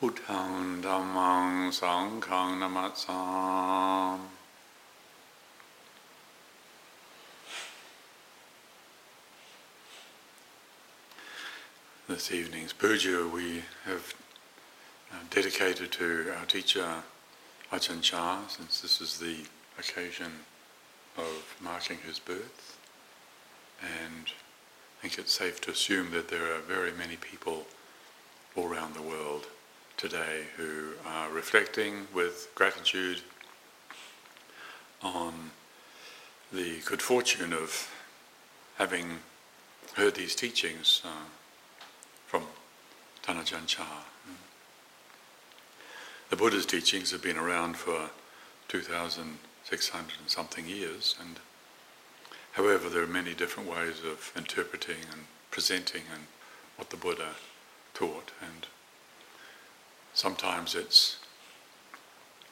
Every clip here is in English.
พุทธังธัมมังสังฆังนามัสสาม This evening's puja we have uh, dedicated to our teacher Ajahn Chah, since this is the occasion of marking his birth. And I think it's safe to assume that there are very many people all around the world today who are reflecting with gratitude on the good fortune of having heard these teachings uh, from Tan Ajahn Chah. The Buddha's teachings have been around for 2,600 and something years, and however, there are many different ways of interpreting and presenting and what the Buddha taught, and sometimes it's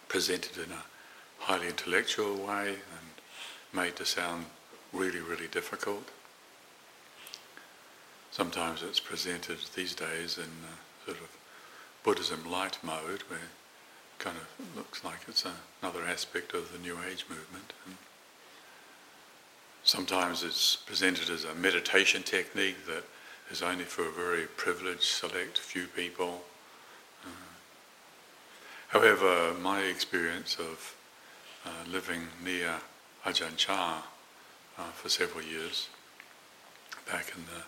presented in a highly intellectual way and made to sound really, really difficult. Sometimes it's presented these days in sort of Buddhism light mode, where it kind of looks like it's another aspect of the New Age movement. And sometimes it's presented as a meditation technique that is only for a very privileged, select few people. However, my experience of uh, living near Ajahn Chah uh, for several years, back in the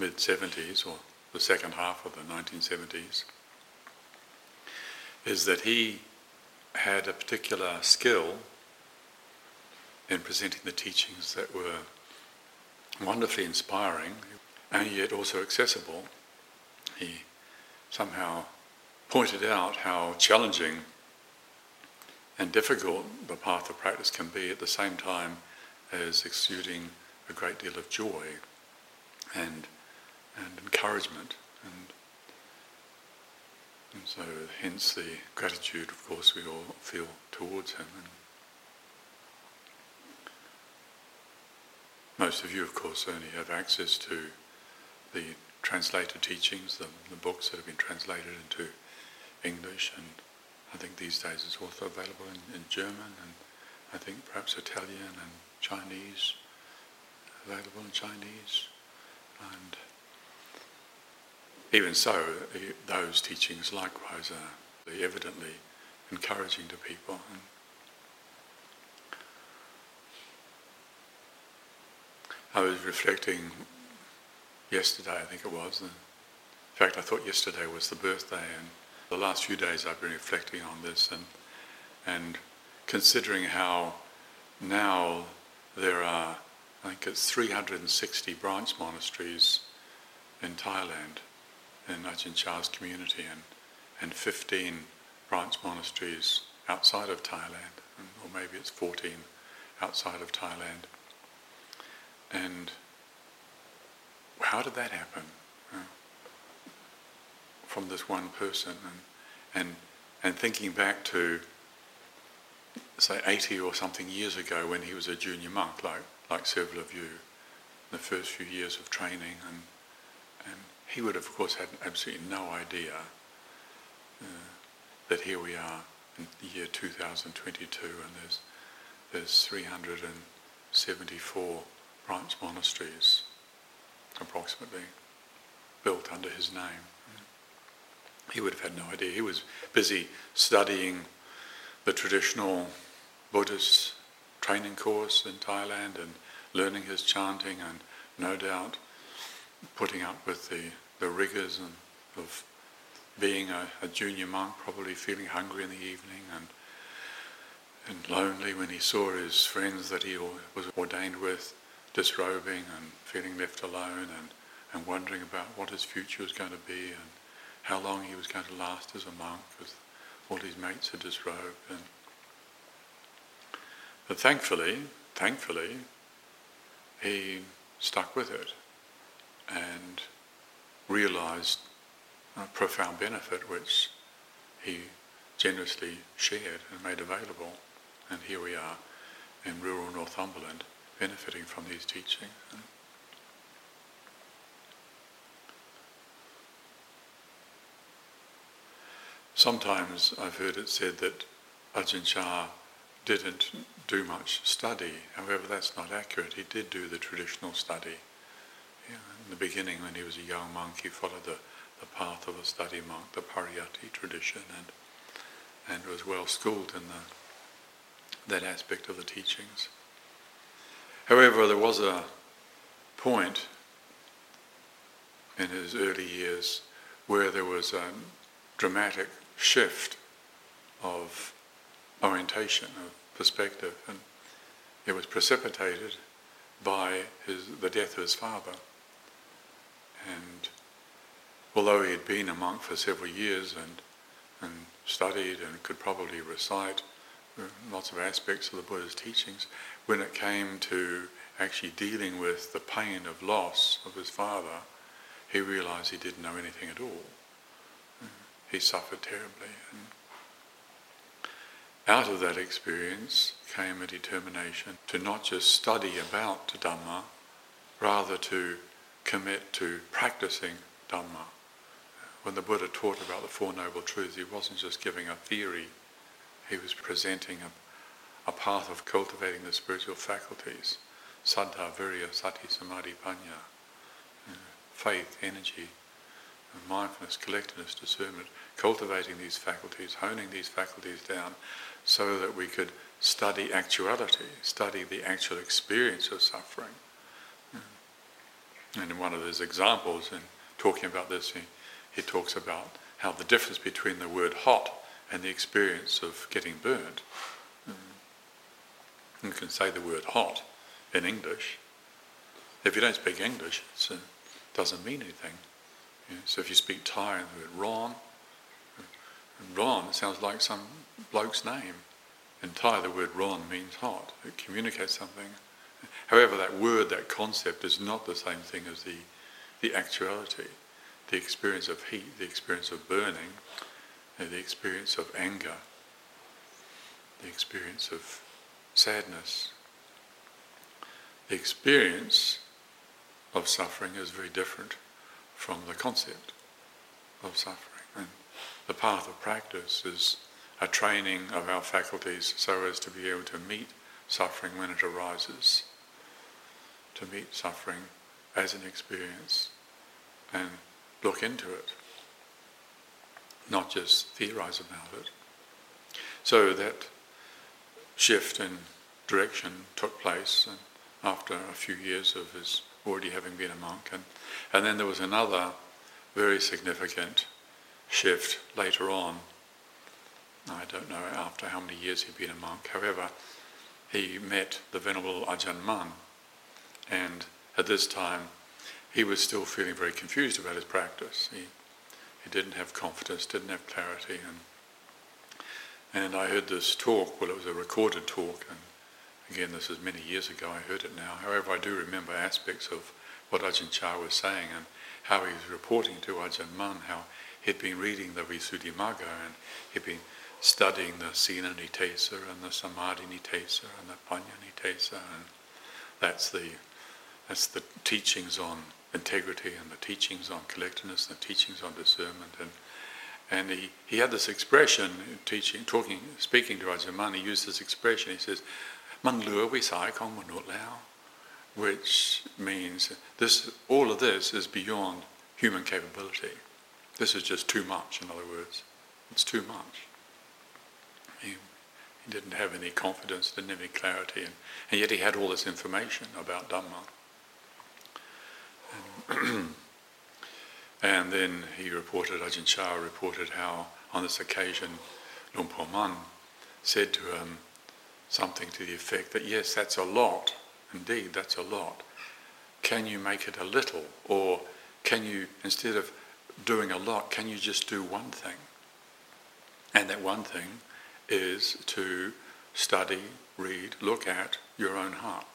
mid 70s or the second half of the 1970s is that he had a particular skill in presenting the teachings that were wonderfully inspiring and yet also accessible. He somehow pointed out how challenging and difficult the path of practice can be at the same time as exuding a great deal of joy and and encouragement. And, and so, hence the gratitude, of course, we all feel towards him. And most of you, of course, only have access to the translated teachings, the, the books that have been translated into English, and I think these days it's also available in, in German, and I think perhaps Italian and Chinese, available in Chinese, and even so, those teachings likewise are evidently encouraging to people. And I was reflecting yesterday, I think it was. In fact, I thought yesterday was the birthday, and the last few days I've been reflecting on this and and considering how now there are, I think it's 360 branch monasteries in Thailand in Ajahn Chah's community and, and 15 branch monasteries outside of Thailand, or maybe it's 14 outside of Thailand. And how did that happen? From this one person, and, and and thinking back to say 80 or something years ago when he was a junior monk, like like several of you, the first few years of training and and he would, have, of course, had absolutely no idea uh, that here we are in the year 2022 and there's, there's 374 branch monasteries, approximately, built under his name. He would have had no idea. He was busy studying the traditional Buddhist training course in Thailand and learning his chanting and no doubt putting up with the, the rigours of being a, a, junior monk, probably feeling hungry in the evening and and lonely when he saw his friends that he was ordained with disrobing and feeling left alone and, and wondering about what his future was going to be and how long he was going to last as a monk because all his mates had disrobed. And, but thankfully, thankfully, he stuck with it and realized a profound benefit which he generously shared and made available. And here we are in rural Northumberland benefiting from these teachings. Sometimes I've heard it said that Ajahn Chah didn't do much study. However, that's not accurate. He did do the traditional study. in the beginning, when he was a young monk, he followed the, the path of a study monk, the Pariyatti tradition, and and was well schooled in the, that aspect of the teachings. However, there was a point in his early years where there was a dramatic shift of orientation, of perspective, and it was precipitated by his, the death of his father. And although he had been a monk for several years and, and studied and could probably recite uh, lots of aspects of the Buddha's teachings, when it came to actually dealing with the pain of loss of his father, he realized he didn't know anything at all. He suffered terribly. And out of that experience came a determination to not just study about Dhamma, rather to commit to practicing Dhamma when the Buddha taught about the Four Noble Truths, he wasn't just giving a theory, he was presenting a, a path of cultivating the spiritual faculties. Saddha, Virya, Sati, Samadhi, Panya. faith, energy, mindfulness, collectedness, discernment, cultivating these faculties, honing these faculties down so that we could study actuality, study the actual experience of suffering. And in one of his examples, in talking about this, he, he talks about how the difference between the word hot and the experience of getting burned. You can say the word hot in English. If you don't speak English, it uh, doesn't mean anything. So if you speak Thai the word Ron, Ron sounds like some bloke's name. In Thai, the word Ron means hot. It communicates something. However, that word, that concept, is not the same thing as the, the actuality the experience of heat, the experience of burning, the experience of anger, the experience of sadness. The experience of suffering is very different from the concept of suffering. And the path of practice is a training of our faculties so as to be able to meet suffering when it arises, to meet suffering as an experience and look into it, not just theorize about it. So that shift in direction took place and after a few years of his already having been a monk. And, and then there was another very significant shift later on. I don't know after how many years he'd been a monk. However, he met the Venerable Ajahn Mun, and at this time he was still feeling very confused about his practice. He, he didn't have confidence, didn't have clarity. And, and I heard this talk, well, it was a recorded talk, and again, this is many years ago, I heard it now. However, I do remember aspects of what Ajahn Chah was saying and how he was reporting to Ajahn Mun, how he'd been reading the Visuddhimagga and he'd been studying the Sila Niddesa and the Samadhi Niddesa and the Panya Niddesa, and that's the, that's the teachings on integrity and the teachings on collectiveness and the teachings on discernment. And, and he, he had this expression, teaching, talking, speaking to Ajahn Mun, he used this expression, he says, Man lua vi sai kong manut lao, which means this, all of this is beyond human capability. This is just too much, in other words. It's too much. He, he didn't have any confidence, didn't have any clarity, and, and yet he had all this information about Dhamma. and then he reported, Ajahn Chah reported how on this occasion Luang Por Mun said to him something to the effect that, yes, that's a lot, indeed, that's a lot. Can you make it a little? Or can you, instead of doing a lot, can you just do one thing? And that one thing is to study, read, look at your own heart.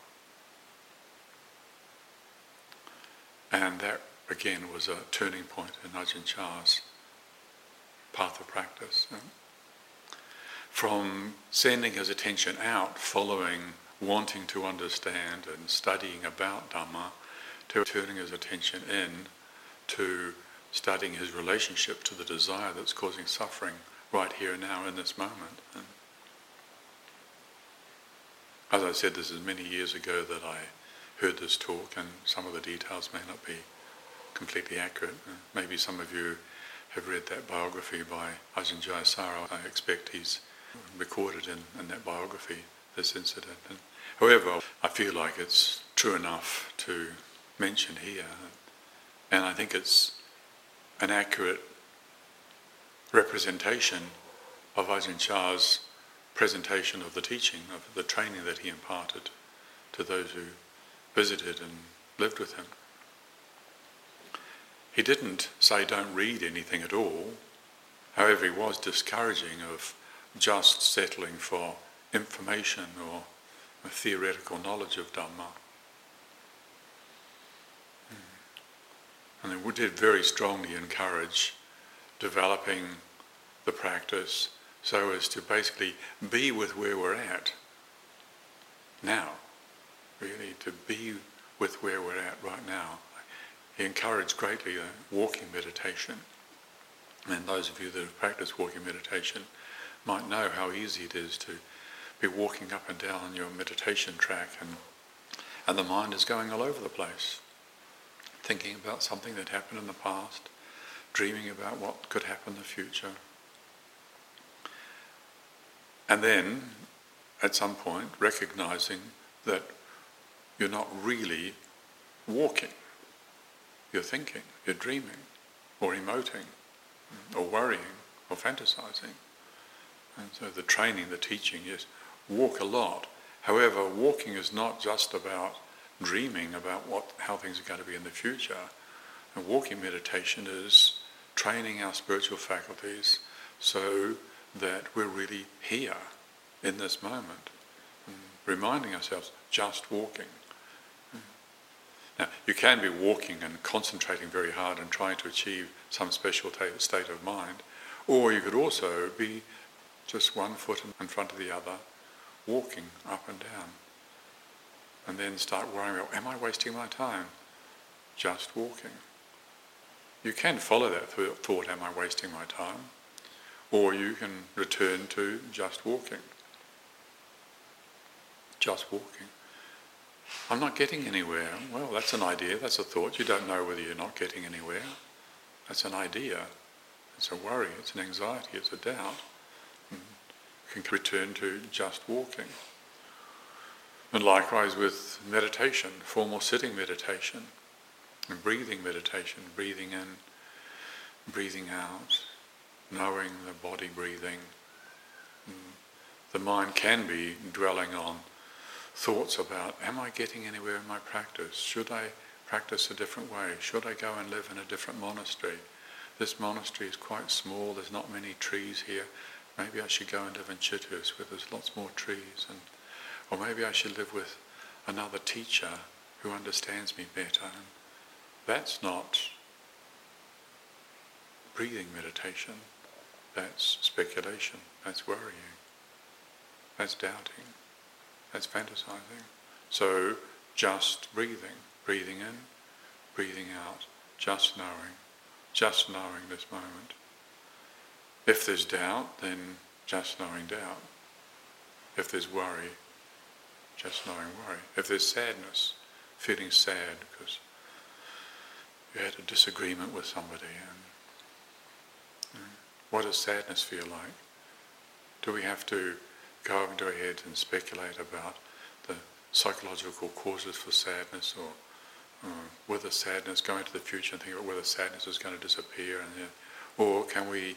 And that, again, was a turning point in Ajahn Chah's path of practice. From sending his attention out, following, wanting to understand and studying about Dhamma, to turning his attention in to studying his relationship to the desire that's causing suffering right here and now in this moment. And as I said, this is many years ago that I heard this talk, and some of the details may not be completely accurate. Maybe some of you have read that biography by Ajahn Jayasaro. I expect he's recorded in, in that biography this incident. And however, I feel like it's true enough to mention here. And I think it's an accurate representation of Ajahn Chah's presentation of the teaching, of the training that he imparted to those who visited and lived with him. He didn't say don't read anything at all. However, he was discouraging of just settling for information or a theoretical knowledge of Dhamma. Hmm. And we did very strongly encourage developing the practice so as to basically be with where we're at now, really, to be with where we're at right now. He encouraged greatly walking meditation. And those of you that have practiced walking meditation might know how easy it is to be walking up and down your meditation track and, and the mind is going all over the place, thinking about something that happened in the past, dreaming about what could happen in the future. And then, at some point, recognizing that you're not really walking. You're thinking, you're dreaming, or emoting, or worrying, or fantasizing. And so the training, the teaching is walk a lot. However, walking is not just about dreaming about what, how things are going to be in the future. And walking meditation is training our spiritual faculties so that we're really here in this moment, reminding ourselves just walking. Now, you can be walking and concentrating very hard and trying to achieve some special t- state of mind, or you could also be just one foot in front of the other, walking up and down, and then start worrying about, am I wasting my time? Just walking. You can follow that thought, am I wasting my time? Or you can return to just walking. Just walking. I'm not getting anywhere. Well, that's an idea, that's a thought. You don't know whether you're not getting anywhere. That's an idea. It's a worry, it's an anxiety, it's a doubt. Can return to just walking. And likewise with meditation, formal sitting meditation, and breathing meditation, breathing in, breathing out knowing the body breathing. Mm. The mind can be dwelling on thoughts about, am I getting anywhere in my practice? Should I practice a different way? Should I go and live in a different monastery? This monastery is quite small, there's not many trees here. Maybe I should go and live in Chithurst where there's lots more trees. And, or maybe I should live with another teacher who understands me better. And that's not breathing meditation. That's speculation. That's worrying. That's doubting. That's fantasizing. So just breathing, breathing in, breathing out, just knowing, just knowing this moment. If there's doubt, then just knowing doubt. If there's worry, just knowing worry. If there's sadness, feeling sad because you had a disagreement with somebody and what does sadness feel like? Do we have to go into our heads and speculate about the psychological causes for sadness or uh, whether sadness, going into the future and think about whether sadness is going to disappear, and or can we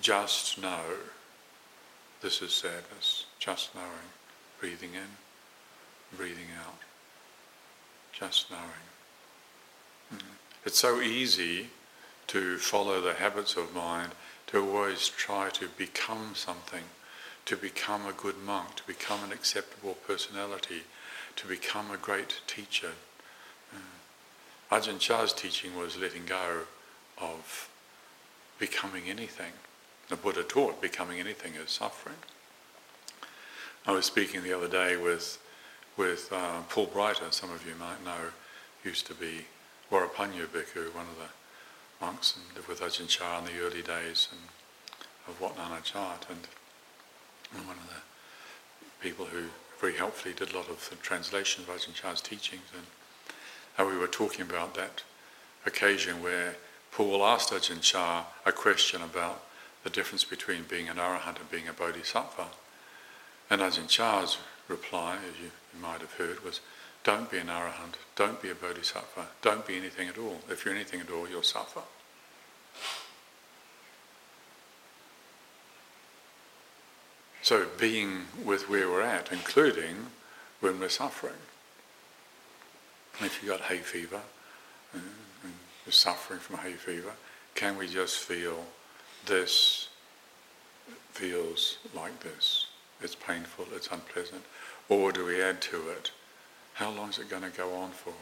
just know this is sadness, just knowing, breathing in, breathing out, just knowing. Mm. It's so easy to follow the habits of mind to always try to become something, to become a good monk, to become an acceptable personality, to become a great teacher. Uh, Ajahn Chah's teaching was letting go of becoming anything. The Buddha taught becoming anything is suffering. I was speaking the other day with with uh, Paul Breiter, some of you might know, used to be Varapañño Bhikkhu, one of the monks and lived with Ajahn Chah in the early days and of Wat Nana and, and one of the people who very helpfully did a lot of the translation of Ajahn Chah's teachings and how we were talking about that occasion where Paul asked Ajahn Chah a question about the difference between being an arahant and being a bodhisattva. And Ajahn Chah's reply, as you, you might have heard, was don't be an arahant, don't be a bodhisattva, don't be anything at all. If you're anything at all, you'll suffer. So being with where we're at, including when we're suffering. If you've got hay fever uh, and you're suffering from hay fever, can we just feel this feels like this? It's painful, it's unpleasant. Or do we add to it? How long is it going to go on for?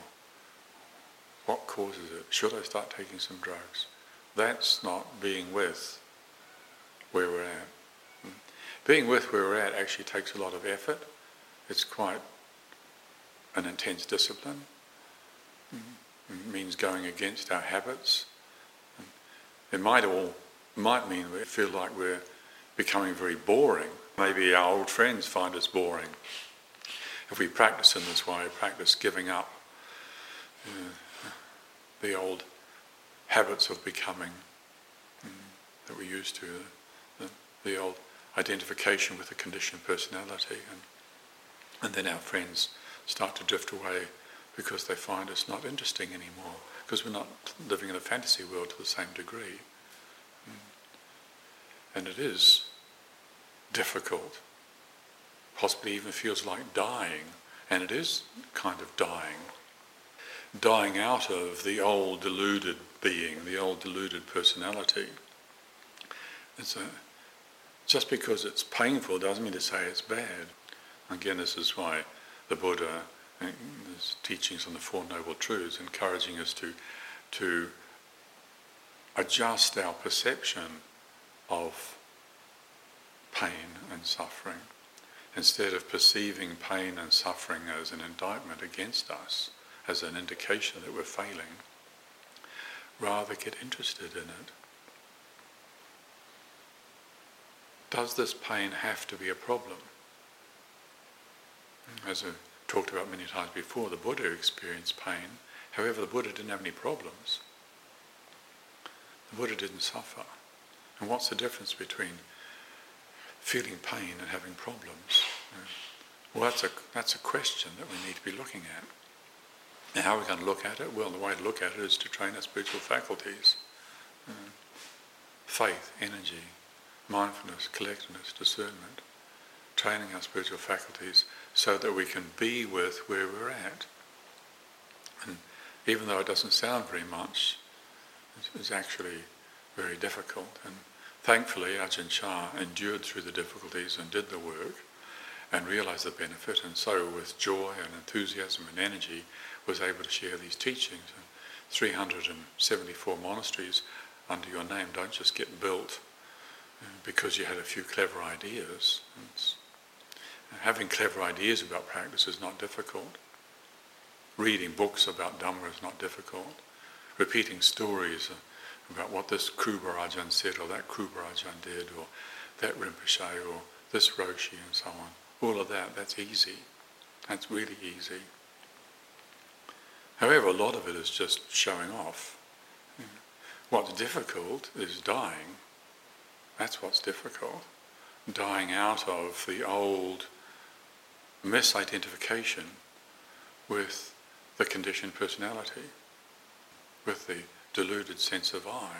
What causes it? Should I start taking some drugs? That's not being with where we're at. Being with where we're at actually takes a lot of effort. It's quite an intense discipline. It means going against our habits. It might all might mean we feel like we're becoming very boring. Maybe our old friends find us boring. If we practice in this way, practice giving up uh, the old habits of becoming um, that we used to, the, the old identification with a conditioned personality, and, and then our friends start to drift away because they find us not interesting anymore, because we're not living in a fantasy world to the same degree. And it is difficult, possibly even feels like dying, and it is kind of dying. Dying out of the old deluded being, the old deluded personality. It's a, just because it's painful doesn't mean to say it's bad. Again, this is why the Buddha, uh, his teachings on the Four Noble Truths, encouraging us to, to adjust our perception of pain and suffering. Instead of perceiving pain and suffering as an indictment against us, as an indication that we're failing, rather get interested in it. Does this pain have to be a problem? As I've talked about many times before, the Buddha experienced pain. However, the Buddha didn't have any problems. The Buddha didn't suffer. And what's the difference between feeling pain and having problems? Well, that's a, that's a question that we need to be looking at. And how are we going to look at it? Well, the way to look at it is to train our spiritual faculties. Uh, faith, energy, mindfulness, collectedness, discernment. Training our spiritual faculties so that we can be with where we're at. And even though it doesn't sound very much, it's actually very difficult. And thankfully, Ajahn Chah endured through the difficulties and did the work and realized the benefit, and so with joy and enthusiasm and energy was able to share these teachings. And 374 monasteries under your name don't just get built uh, because you had a few clever ideas. It's, having clever ideas about practice is not difficult. Reading books about Dhamma is not difficult. Repeating stories about what this Ajahn said or that Ajahn did or that Rinpoche or this Roshi and so on. All of that, that's easy. That's really easy. However, a lot of it is just showing off. What's difficult is dying. That's what's difficult. Dying out of the old misidentification with the conditioned personality, with the deluded sense of I.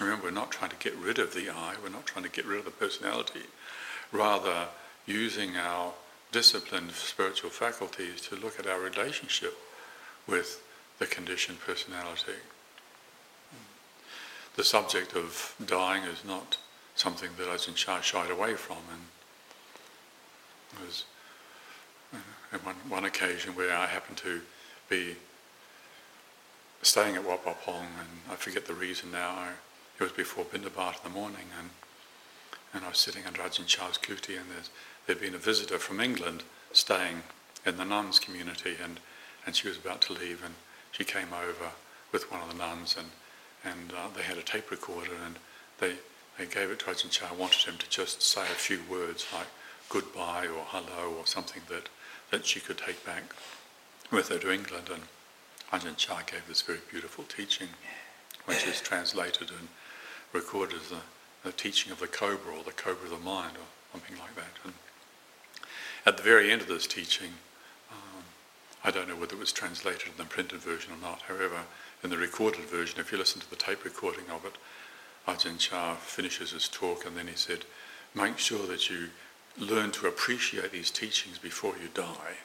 Remember, we're not trying to get rid of the I, we're not trying to get rid of the personality. Rather, using our disciplined spiritual faculties to look at our relationship with the conditioned personality. The subject of dying is not something that Chah shied away from and was uh, one occasion where I happened to be staying at Wat and I forget the reason now, it was before Bindabat in the morning and and I was sitting under Ajahn Chah's kuti and there'd been a visitor from England staying in the nuns community and, and she was about to leave and she came over with one of the nuns and, and uh, they had a tape recorder, and they they gave it to Ajahn Chah, wanted him to just say a few words like goodbye or hello or something that, that she could take back with her to England. And Ajahn Chah gave this very beautiful teaching, which is translated and recorded as the, the teaching of the cobra or the cobra of the mind or something like that. And at the very end of this teaching, um, I don't know whether it was translated in the printed version or not. However, in the recorded version, if you listen to the tape recording of it, Ajahn Chah finishes his talk and then he said, make sure that you learn to appreciate these teachings before you die.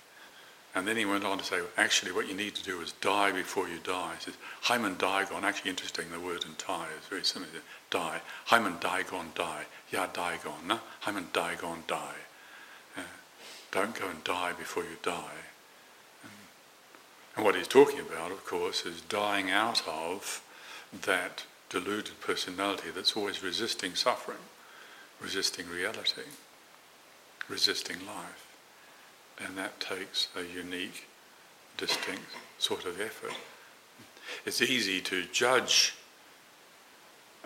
And then he went on to say, actually what you need to do is die before you die. He says, Hyman Daigon, actually interesting, the word in Thai is very similar. Die. Hyman Daigon, die. Ya Daigon, no? Hyman Daigon, die. Uh, don't go and die before you die. And, and what he's talking about, of course, is dying out of that deluded personality that's always resisting suffering, resisting reality, resisting life. And that takes a unique, distinct sort of effort. It's easy to judge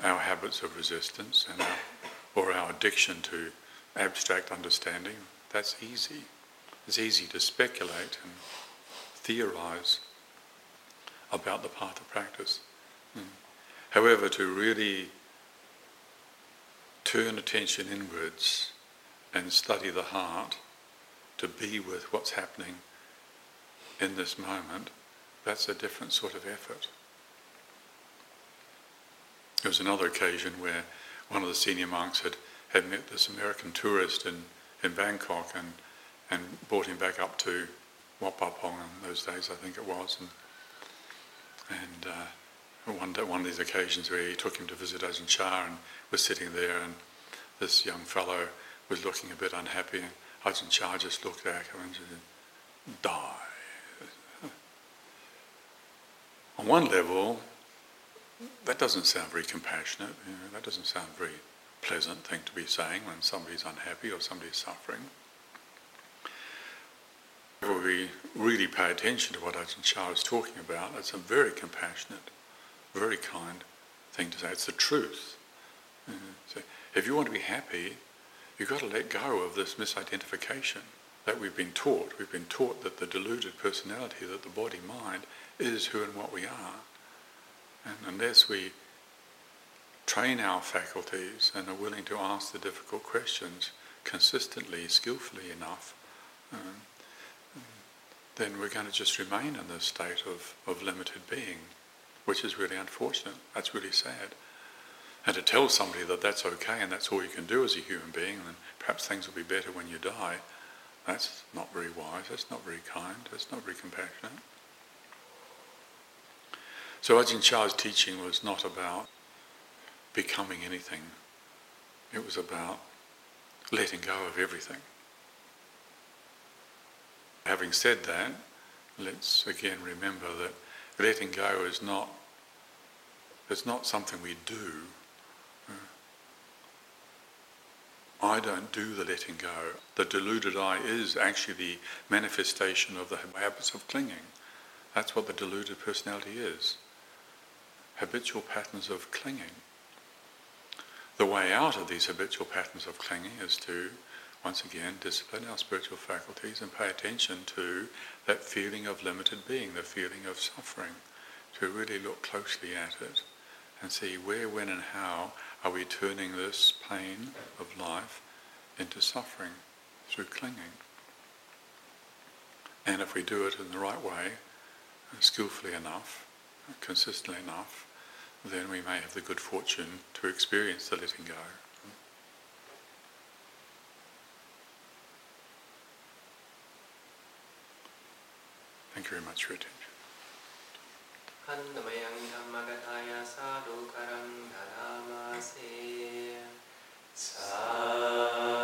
our habits of resistance and our, or our addiction to abstract understanding. That's easy. It's easy to speculate and theorize about the path of practice. Mm. However, to really turn attention inwards and study the heart, to be with what's happening in this moment, that's a different sort of effort. There was another occasion where one of the senior monks had, had met this American tourist in, in Bangkok and, and brought him back up to Wat Pah Pong in those days, I think it was. And, and uh, one, one of these occasions where he took him to visit Ajahn Chah and was sitting there and this young fellow was looking a bit unhappy Ajahn Chah just looked at him and said, die. On one level, that doesn't sound very compassionate. You know, that doesn't sound very pleasant thing to be saying when somebody's unhappy or somebody's suffering. If we really pay attention to what Ajahn Chah is talking about, it's a very compassionate very kind thing to say. It's the truth. So if you want to be happy, you've got to let go of this misidentification that we've been taught. We've been taught that the deluded personality, that the body mind is who and what we are. And unless we train our faculties and are willing to ask the difficult questions consistently, skillfully enough, um, then we're going to just remain in this state of, of limited being which is really unfortunate. That's really sad. And to tell somebody that that's okay and that's all you can do as a human being, and perhaps things will be better when you die, that's not very wise, that's not very kind, that's not very compassionate. So Ajahn Chah's teaching was not about becoming anything. It was about letting go of everything. Having said that, let's again remember that letting go is not it's not something we do. I don't do the letting go. The deluded I is actually the manifestation of the habits of clinging. That's what the deluded personality is. Habitual patterns of clinging. The way out of these habitual patterns of clinging is to, once again, discipline our spiritual faculties and pay attention to that feeling of limited being, the feeling of suffering, to really look closely at it and see where, when and how are we turning this pain of life into suffering through clinging. And if we do it in the right way, skillfully enough, consistently enough, then we may have the good fortune to experience the letting go. Thank you very much for. Andamayang Dhammagataya Sadhukaram Dhanamasi Sadhukaram